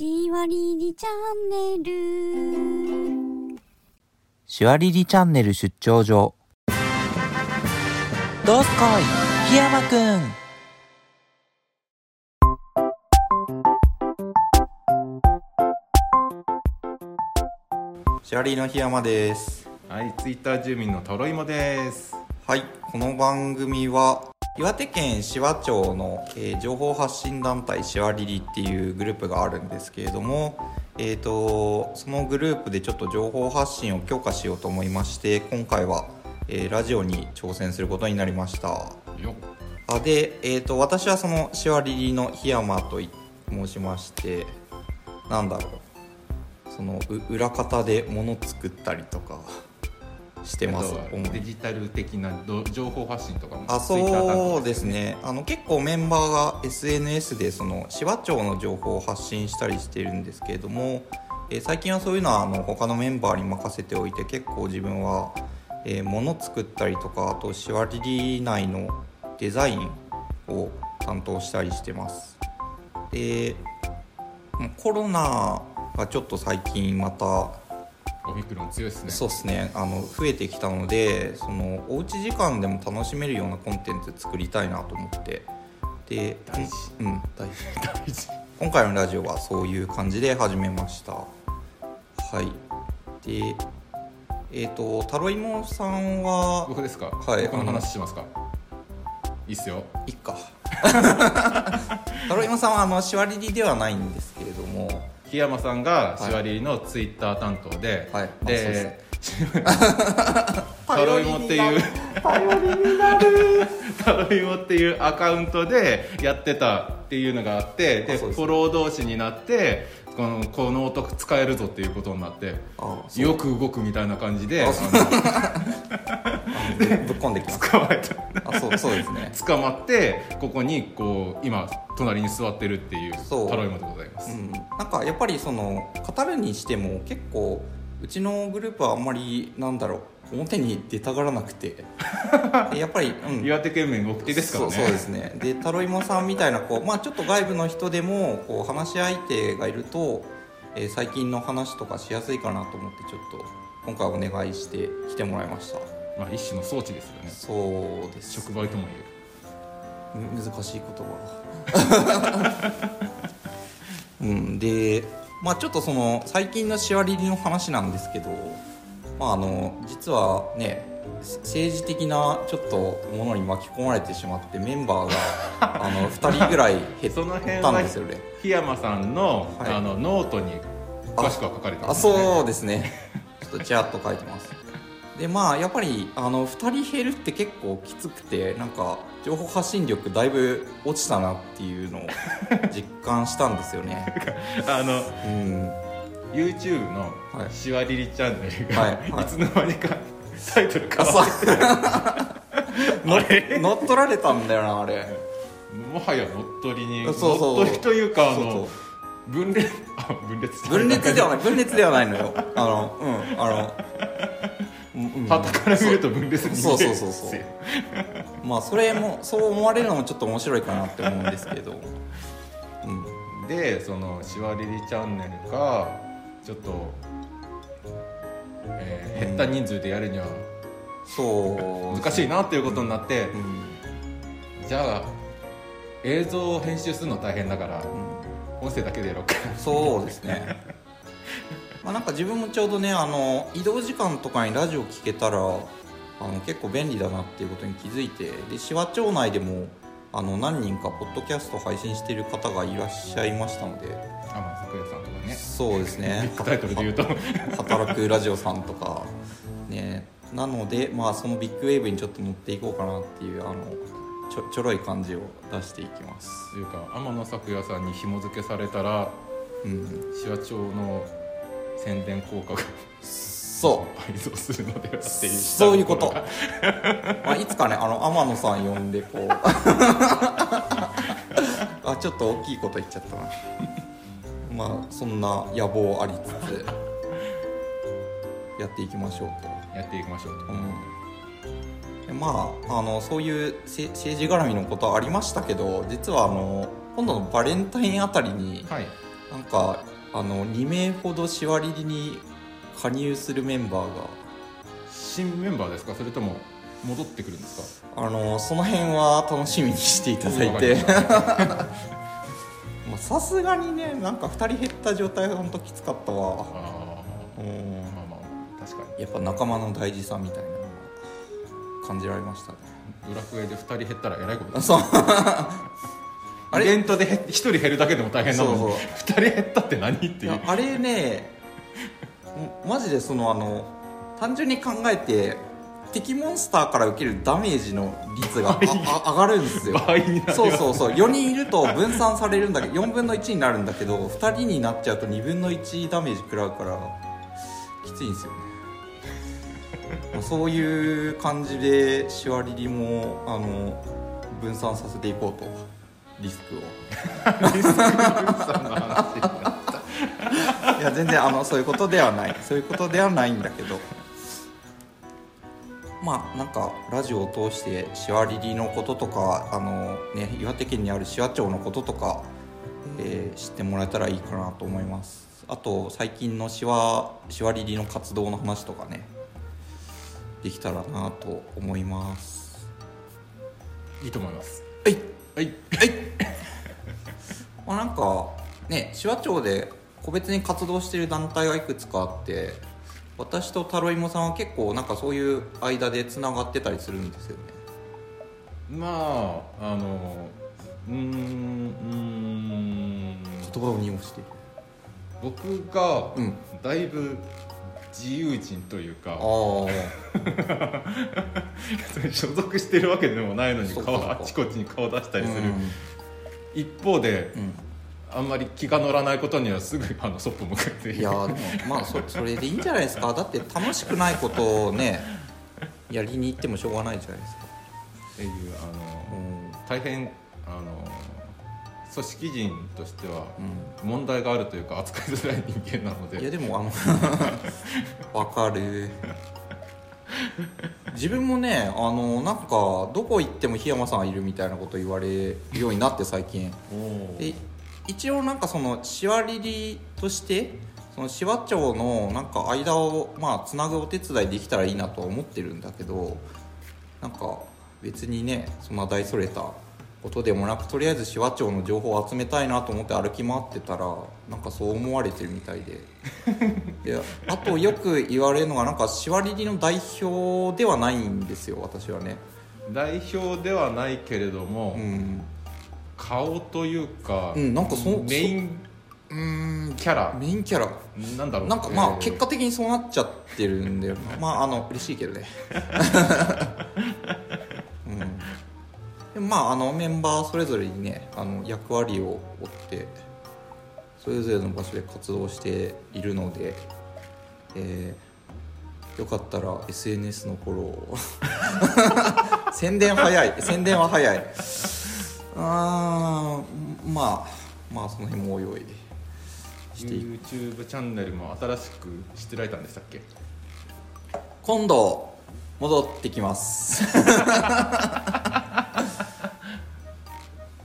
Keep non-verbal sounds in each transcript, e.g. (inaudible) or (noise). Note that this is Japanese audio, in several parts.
しわりりチャンネルシュワリリチャンネル出張所。どうすこい、檜山くん。シャリーの檜山ですはい、ツイッター住民のトロイモです。はいこの番組は岩手県紫波町の、えー情報発信団体シワリリっていうグループがあるんですけれどもえー、とそのグループでちょっと情報発信を強化しようと思いまして今回は、えーラジオに挑戦することになりました。あで、えー、と私はそのシワリリの檜山とい申しましてなんだろう。そのう裏方で物作ったりとかしてますデジタル的など情報発信とかも。あそうですね。あの結構メンバーが SNS でその紫波町の情報を発信したりしてるんですけれども、えー最近はそういうのはあの他のメンバーに任せておいて結構自分は、えー物作ったりとかあとシワリリ内のデザインを担当したりしてます。でコロナがちょっと最近またオミクロン強いですね。そうですねあの増えてきたのでそのおうち時間でも楽しめるようなコンテンツ作りたいなと思ってで大事うん大事大事。今回のラジオはそういう感じで始めましたはいでえっ、とタロイモさんは僕ですか？はい僕の話しますか？いいっすよ。いっか (laughs) タロイモさんはあのシワリリではないんですけれども檜山さんがシワリリのツイッター担当で、はい。あで、(laughs) タロイモっていう (laughs) タロイモっていうアカウントでやってたっていうのがあってでフォロー同士になってこのこの音使えるぞっていうことになってよく動くみたいな感じでぶ (laughs) ぶっ込んできます捕まえた。あそうそうですね。捕まってここにこう今隣に座ってるっていうそう。タロイモでございます、うん、なんかやっぱりその語るにしても結構うちのグループはあんまりなんだろう表に出たがらなくて。で (laughs) やっぱり、うん、岩手県民の奥手ですからね。そうですね。でタロイモさんみたいなこう、まあ、ちょっと外部の人でもこう話し相手がいると、えー最近の話とかしやすいかなと思ってちょっと今回お願いして来てもらいました。まあ一種の装置ですよね。そうです触媒とも言えるむ難しい言葉。(laughs) うん。でまあちょっとその最近のしわりりの話なんですけどまああの実はねせ政治的なちょっとものに巻き込まれてしまってメンバーが (laughs) あの2人ぐらい減その辺ったんはですよね。檜山さんの,、はい。あのノートに詳しくは書かれてあますね。そうですね。(laughs) ちょっとちらっと書いてます。でまあやっぱりあの2人減るって結構きつくてなんか情報発信力だいぶ落ちたなっていうのを実感したんですよね。(laughs) あのうん YouTube のはい「しわりりチャンネルが」はい。はい。いつの間にかタイトル変あわそう。(laughs) 乗っ乗っ取られたんだよなあれ。もはや乗っ取りにそうそう。乗っ取りというかあそうの分裂あ分裂分裂ではない。分裂ではないのよ。あのうんあのうんうん。はたから見ると分裂に見えるそうそうそうそう。まあそれもそう思われるのもちょっと面白いかなって思うんですけど。うん。でそのしわりりチャンネルがちょっと、えー減った人数でやるにはそう難しいなっていうことになって、うん。じゃあ映像を編集するの大変だからうん。音声だけでやろうか。そうですね。(laughs) まあなんか自分もちょうどねあの移動時間とかにラジオ聞けたらあの結構便利だなっていうことに気づいてで紫波町内でもあの何人かポッドキャスト配信している方がいらっしゃいましたので。天野咲夜さんとかね。そうですね。タイトルで言うと。働くラジオさんとか。ね。なのでまあそのビッグウェーブにちょっと乗っていこうかなっていうあのちょちょろい感じを出していきます。というか天野咲夜さんに紐付けされたらうん。紫波町の宣伝効果が (laughs) そう。倍増するのではっていう。そういうこと。が (laughs) まあ、いつかねあの天野さん呼んでこう。(laughs) あちょっと大きいこと言っちゃったな。まあそんな野望ありつつ。やっていきましょうと、やっていきましょうと、うん、でまああのそういうせ政治絡みのことはありましたけど実はあの今度のバレンタインあたりにはい。なんかあの2名ほどシワリリに加入するメンバーが。新メンバーですか？それとも戻ってくるんですか？あのその辺は楽しみにしていただいて。(laughs) さすがにねなんか2人減った状態が本当きつかったわ。あうん。あまあまあ確かやっぱ仲間の大事さみたいなのが感じられましたね。にドラクエで2人減ったらえらいことですそう。(laughs) イベントでへ1人減るだけでも大変なのにそう2人減ったって何っていう。あれねんマジでそのあの単純に考えて敵モンスターから受けるダメージの率が上がるんですよ。そうそうそう。4人いると分散されるんだけど4分の1になるんだけど2人になっちゃうと2分の1ダメージ食らうからきついんですよね。ま (laughs) あそういう感じでシュワリリもあの分散させていこうと。リスクを (laughs) いや全然あのそういうことではない。そういうことではないんだけど。まあなんかラジオを通してシワリリのこととかあの、ね、岩手県にある紫波町のこととか、えー知ってもらえたらいいかなと思います。あと最近のシワシワリリの活動の話とかねできたらなと思います。いいと思います。はい。はい。まあ、なんかね紫波町で個別に活動してる団体がいくつかあって私とタロイモさんは結構なんかそういう間でつながってたりするんですよね。まああのうーんうーん。言葉を濁して。僕がうん。だいぶ自由人というか、ああ (laughs) 所属してるわけでもないのに顔あちこちに顔出したりする、うん。一方でうんあんまり気が乗らないことにはすぐあのそっぽ向かって。いやーでもまあそそれでいいんじゃないですか。だって楽しくないことをねやりに行ってもしょうがないじゃないですか。っていうあのうん大変あの組織人としてはうん。問題があるというか扱いづらい人間なので。いやでもあの (laughs) わかる。自分もねあのなんかどこ行っても檜山さんいるみたいなこと言われるようになって最近。おで一応なんかそのしわりりとしてその紫波町のなんか間をまあつなぐお手伝いできたらいいなとは思ってるんだけどなんか別にねそんな大それたことでもなくとりあえず紫波町の情報を集めたいなと思って歩き回ってたらなんかそう思われてるみたいで。(laughs) であとよく言われるのがなんかしわりりの代表ではないんですよ私はね。代表ではないけれども、うん顔というか、うんなんかそメインう。ーんキャラ。メインキャラ。なんだろう。なんかまあえー結果的にそうなっちゃってるんだよなまああの嬉しいけどね。(laughs) うん。まああのメンバーそれぞれにねあの役割を負ってそれぞれの場所で活動しているので、えーよかったら SNS のフォローを。(laughs) 宣伝早い。(laughs) 宣伝は早いあーまあまあその辺もおいおいして YouTube チャンネルも新しくしてられたんでしたっけ？今度戻ってきます。(laughs)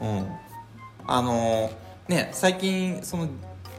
うん。あのね最近その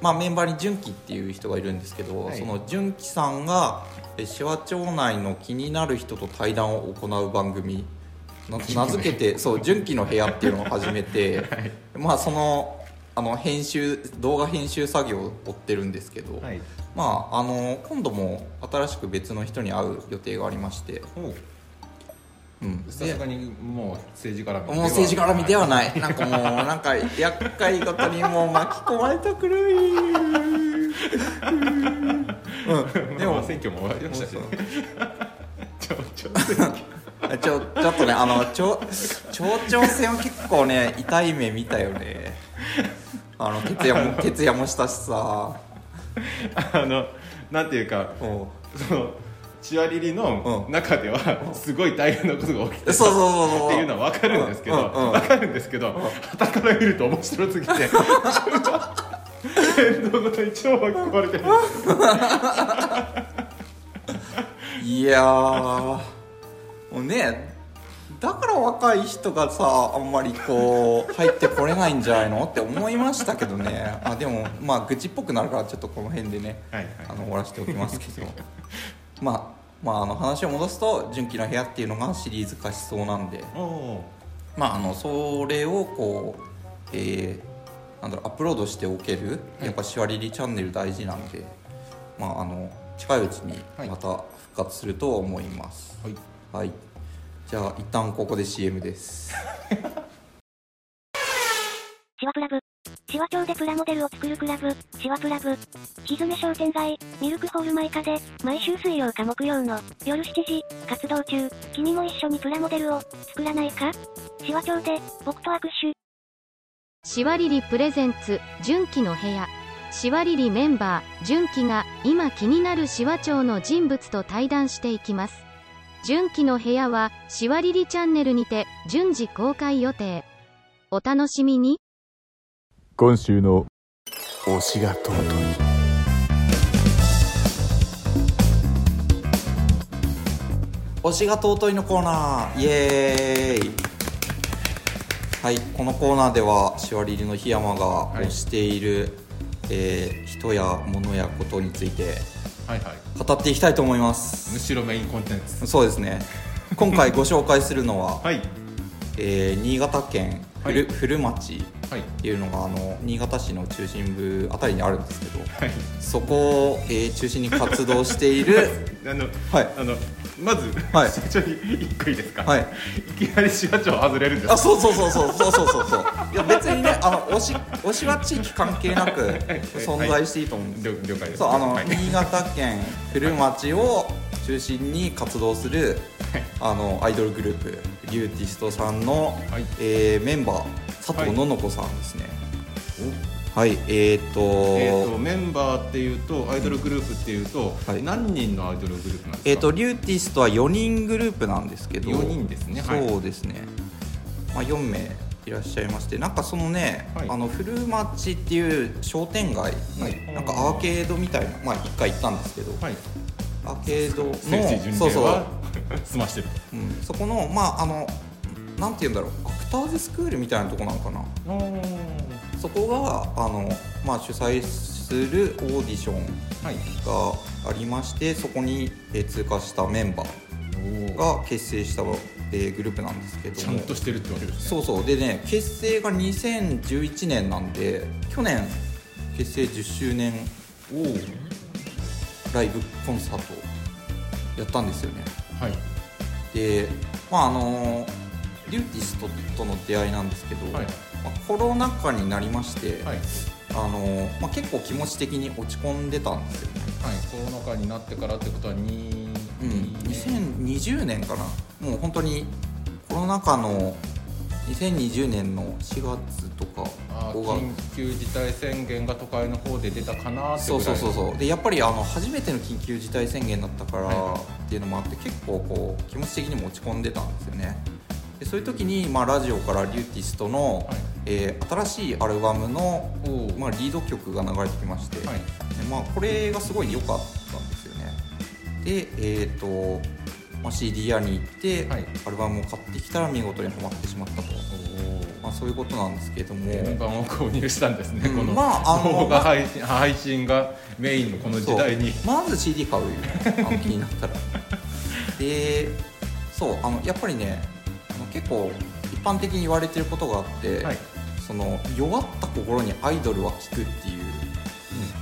まあメンバーに純喜っていう人がいるんですけど、はい。その純喜さんがえ紫波町内の気になる人と対談を行う番組な名付けてそう純喜の部屋っていうのを始めて、(laughs) まあそのあの編集動画編集作業を追ってるんですけど、はい。まああの今度も新しく別の人に会う予定がありまして、さすがにもう政治絡みではもう政治絡みではない。なんかもうなんか厄介事にもう巻き込まれたくるい、(laughs) うん、でもでも選挙も終わりましたしね (laughs) ちょちょ (laughs) ちょちょっとねあの町町長選は結構ね痛い目見たよね。あの徹夜も (laughs) 徹夜もしたしさ。あのなんていうかもそのチワリリのうん。中ではすごい大変なことが起きてうそうそうそうそう。っていうのは分かるんですけど分かるんですけど傍から見ると面白すぎて変動ごとに超巻き込まれてるいやーもうねだから若い人がさあんまりこう入ってこれないんじゃないの？って思いましたけどね。あでもまあ愚痴っぽくなるからちょっとこの辺でねはいはい。あの終わらせておきますけど。(laughs) まあまああの話を戻すと「純喜の部屋」っていうのがシリーズ化しそうなんで。まああのそれをこうえーなんだろうアップロードしておけるやっぱシワリリチャンネル大事なんでまああの近いうちにまた復活すると思います。はい。はい、じゃあ一旦ここで CM です (laughs) シワプラブ。シワ町でプラモデルを作るクラブ、シワプラブ。ひずめ商店街、ミルクホールマイカで、毎週水曜か木曜の夜7時、活動中。君も一緒にプラモデルを作らないか？シワ町で、僕と握手。シワリリプレゼンツ純喜の部屋シワリリメンバー純喜が今気になるシワ町の人物と対談していきます純喜の部屋はシワリリチャンネルにて順次公開予定。お楽しみに。今週の推しが尊い推しが尊いのコーナーイエーイ。はいこのコーナーではシワリリの檜山が推している、えー人や物やことについてはいはい。語っていきたいと思います。むしろメインコンテンツ。そうですね。今回ご紹介するのは、(laughs) はい。えー新潟県古,、はい。古町。はいっていうのがあの新潟市の中心部あたりにあるんですけどはい。そこを、えー中心に活動しているあの (laughs) はい。あのまず、はい。最初に一個いいですか、はい。いきなり市場長外れるんですあそうそうそうそうそうそうそう。そういや別にねあの推し推しは地域関係なく存在していいと思うんですよ。了了解です。そうあの、はい。新潟県古町を中心に活動するあのアイドルグループリューティストさんの、はい。えーメンバー佐藤のの子さんですね。おはい、えー、っと,、えー、とメンバーっていうとアイドルグループっていうと、はい。何人のアイドルグループなんですか？えー、とリューティストは4人グループなんですけど4人ですね。はい。そうですね、まあ、4名いらっしゃいましてなんかそのね、はい。あの古町っていう商店街、はい。なんかアーケードみたいなまあ一回行ったんですけど、はい。アーケードの聖地巡そうそう、(laughs) 済ましてる。うん、そこのまああのなんて言うんだろう。アクターズスクールみたいなとこなのかな。そこがあの、まあ、主催するオーディションはいがありましてそこに、えー通過したメンバーが結成した、えーグループなんですけどちゃんもとしてるってわけですね。そうそう。でね結成が2011年なんで去年結成10周年おおライブコンサートやったんですよね。はい。でまああのリューティストとの出会いなんですけど、はい。まあ、コロナ禍になりまして、はい。あのまあ、結構気持ち的に落ち込んでたんですよね。はい。コロナ禍になってからってことは2うん、2020年かな。もう本当にコロナ禍の2020年の4月とかあー5月緊急事態宣言が都会の方で出たかなってそうそうそううそう。でやっぱりあの初めての緊急事態宣言だったからはい。っていうのもあって結構こう気持ち的にも落ち込んでたんですよねでそういう時に、まあ、ラジオからリューティストの、はい。えー新しいアルバムの、まあ、リード曲が流れてきまして、はい。でまあ、これがすごい良かったんですよね。でえっ、と、まあ、CD 屋に行って、はい。アルバムを買ってきたら見事にハマってしまったと、まあ、そういうことなんですけれども。円盤を購入したんですね、うんこのまああの動画配信配信がメインのこの時代に。まず CD 買う？(laughs) よ気になったら。でそうあのやっぱりね結構一般的に言われてることがあって、はい。その弱った心にアイドルは効くっていう、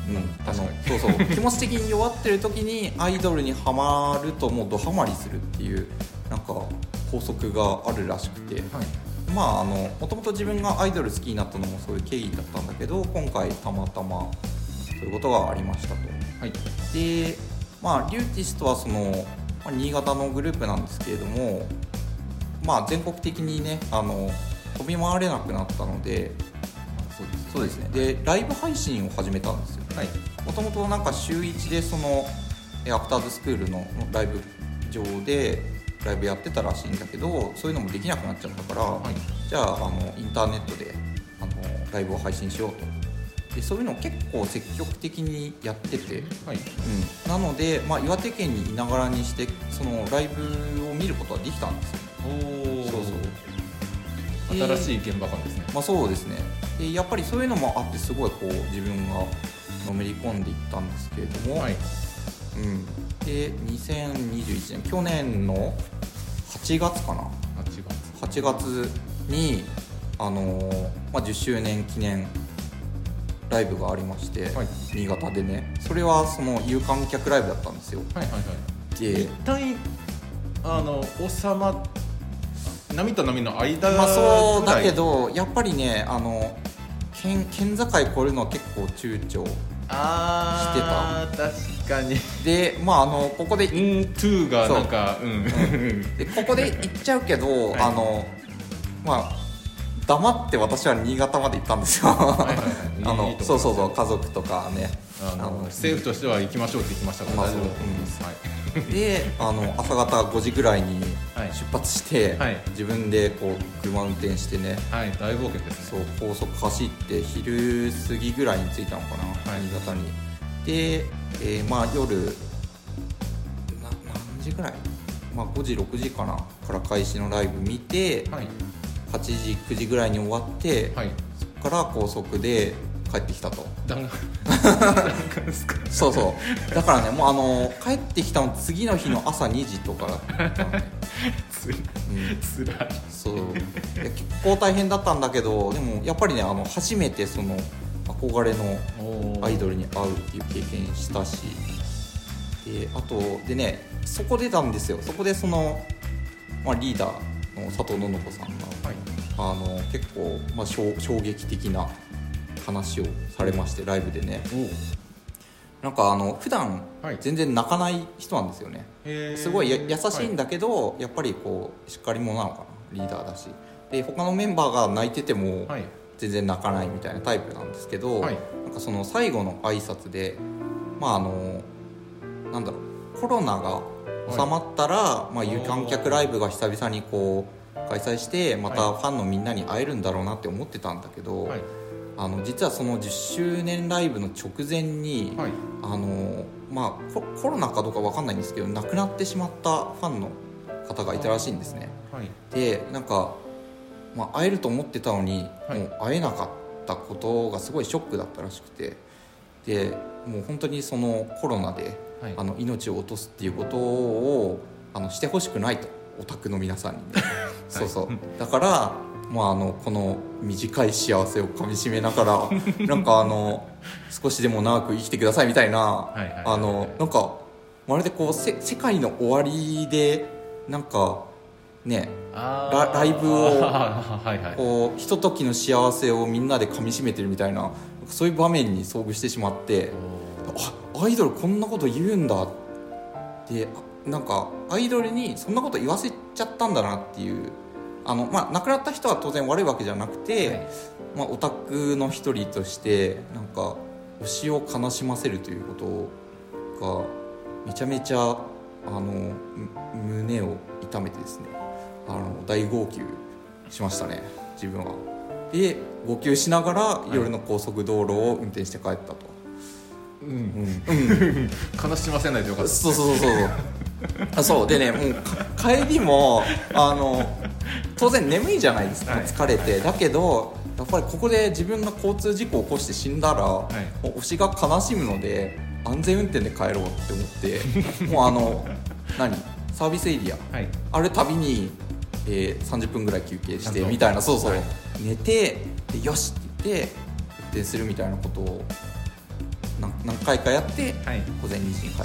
うん。あのそうそう。(laughs) 気持ち的に弱ってる時にアイドルにはまるともうドハマりするっていうなんか法則があるらしくて、はい。まああのもともと自分がアイドル好きになったのもそういう経緯だったんだけど今回たまたまそういうことがありましたと。はい。でまあリューティストはその、まあ、新潟のグループなんですけれどもまあ全国的にねあの飛び回れなくなったのでそうですね。でライブ配信を始めたんですよ。はい。もともとなんか週1でそのえアクターズスクールのライブ上でライブやってたらしいんだけどそういうのもできなくなっちゃったから、はい。じゃああのインターネットであのライブを配信しようと。でそういうのを結構積極的にやってて、はい。うん、なので、まあ、岩手県にいながらにしてそのライブを見ることはできたんですよそうそう。新しい現場感ですね、まあそうですね。でやっぱりそういうのもあってすごいこう自分がのめり込んでいったんですけれども、はい。うん、で2021年去年の8月かな。8月。8月にあのーまあ、10周年記念ライブがありまして、はい。新潟でね。それはその有観客ライブだったんですよ。はいはいはい。で一体あの収ま波と波の間まあそうだけどやっぱりねあの県県境越えるのは結構躊躇あー確かに。でまああのここでうんトゥーがなんかう。ん。でここで言っちゃうけど、(laughs) はい。あのまあ黙って私は新潟まで行ったんですよ。いはいはい。(laughs) あのそうそうそう家族とかねあの政府としては行きましょうって言ってましたからまあ大丈夫だと思います、はい。であの朝方5時ぐらいにはい。出発して、はい。自分でこう車運転してね。はい、大冒険ですそねう高速走って昼過ぎぐらいに着いたのかな、はい。新潟に。で、えーまあ夜な何時ぐらい、まあ、5時6時かなから開始のライブ見て、はい。8時9時ぐらいに終わって、はい。そこから高速で帰ってきたと。弾丸。ですかそうそう。だからねもうあの帰ってきたの次の日の朝2時とかだった。(laughs) のね、つうん、つらい。そう。結構大変だったんだけどでもやっぱりねあの初めてその憧れのおアイドルに会うっていう経験したし。であとでねそこでたんですよ。そこでその、まあ、リーダーの佐藤のの子さんがはい。あの結構、まあ、衝衝撃的な話をされましてライブでね。なんかあの普段はい。全然泣かない人なんですよね、へー。すごいや優しいんだけど、やっぱりこうしっかり者なのかなリーダーだし。で他のメンバーが泣いててもはい。全然泣かないみたいなタイプなんですけど、はい。なんかその最後の挨拶でまああのなんだろうコロナが収まったら、まあ、有観客ライブが久々にこう開催してまたはい。ファンのみんなに会えるんだろうなって思ってたんだけど、はいあの実はその10周年ライブの直前に、はい。あのまあココロナかどうかわかんないんですけど亡くなってしまったファンの方がいたらしいんですね。はい。でなんか、まあ、会えると思ってたのに、はい。もう会えなかったことがすごいショックだったらしくてでもう本当にそのコロナで、はい。あの命を落とすっていうことをあのしてほしくないとオタクの皆さんにね、(laughs) そうそう。だから、まあ、あのこの短い幸せをかみしめながら (laughs) なんかあの少しでも長く生きてくださいみたいな、なんかまるでこうせ世界の終わりでなんかねあラライブをあー (laughs) はいはい。こうひとときの幸せをみんなでかみしめてるみたいなそういう場面に遭遇してしまってあアイドルこんなこと言うんだってあなんかアイドルにそんなこと言わせちゃったんだなっていうあの、まあ、亡くなった人は当然悪いわけじゃなくて、はい。まあ、オタクの一人としてなんか推しを悲しませるということがめちゃめちゃあのむ胸を痛めてですね。あの大号泣しましたね自分は。で号泣しながら夜の高速道路を運転して帰ったと、うん。うん。(laughs) 悲しませないでよかったそうそうそうそう。あそう。でねもうか帰りもあの当然眠いじゃないですか、はい。疲れて。だけどやっぱりここで自分が交通事故を起こして死んだら、い。もう推しが悲しむので安全運転で帰ろうって思って (laughs) もうあの何サービスエリア。はい。あるたびに、えー30分ぐらい休憩してみたいなそうそう、はい。寝てでよしって言って運転するみたいなことを何何回かやって、はい。午前2時に帰った。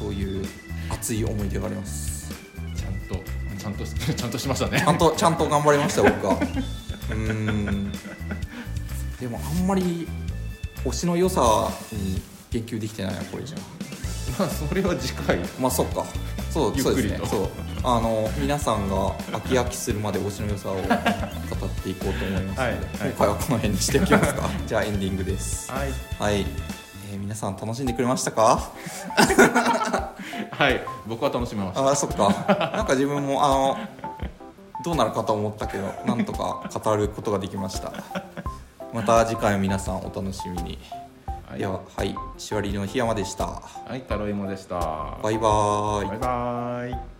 そういう熱い思い出がありますちゃんと (laughs) ちゃんとしましたね。ちゃんとちゃんと頑張りました僕は。うーん。でもあんまり推しの良さに言及できてないなこれじゃ。まあそれは次回。まあそっか。そうそうですね。そう。あの皆さんが飽き飽きするまで推しの良さを語っていこうと思いますので、はいはい。今回はこの辺にしておきますか。じゃあエンディングです。はい。はい、えー皆さん楽しんでくれましたか？(laughs) はい僕は楽しめました。あーそっか。なんか自分もあのどうなるかと思ったけどなんとか語ることができました。また次回皆さんお楽しみに、はい。でははいしわりの檜山でした。はいタロイモでした。バイバーイ。バイバイ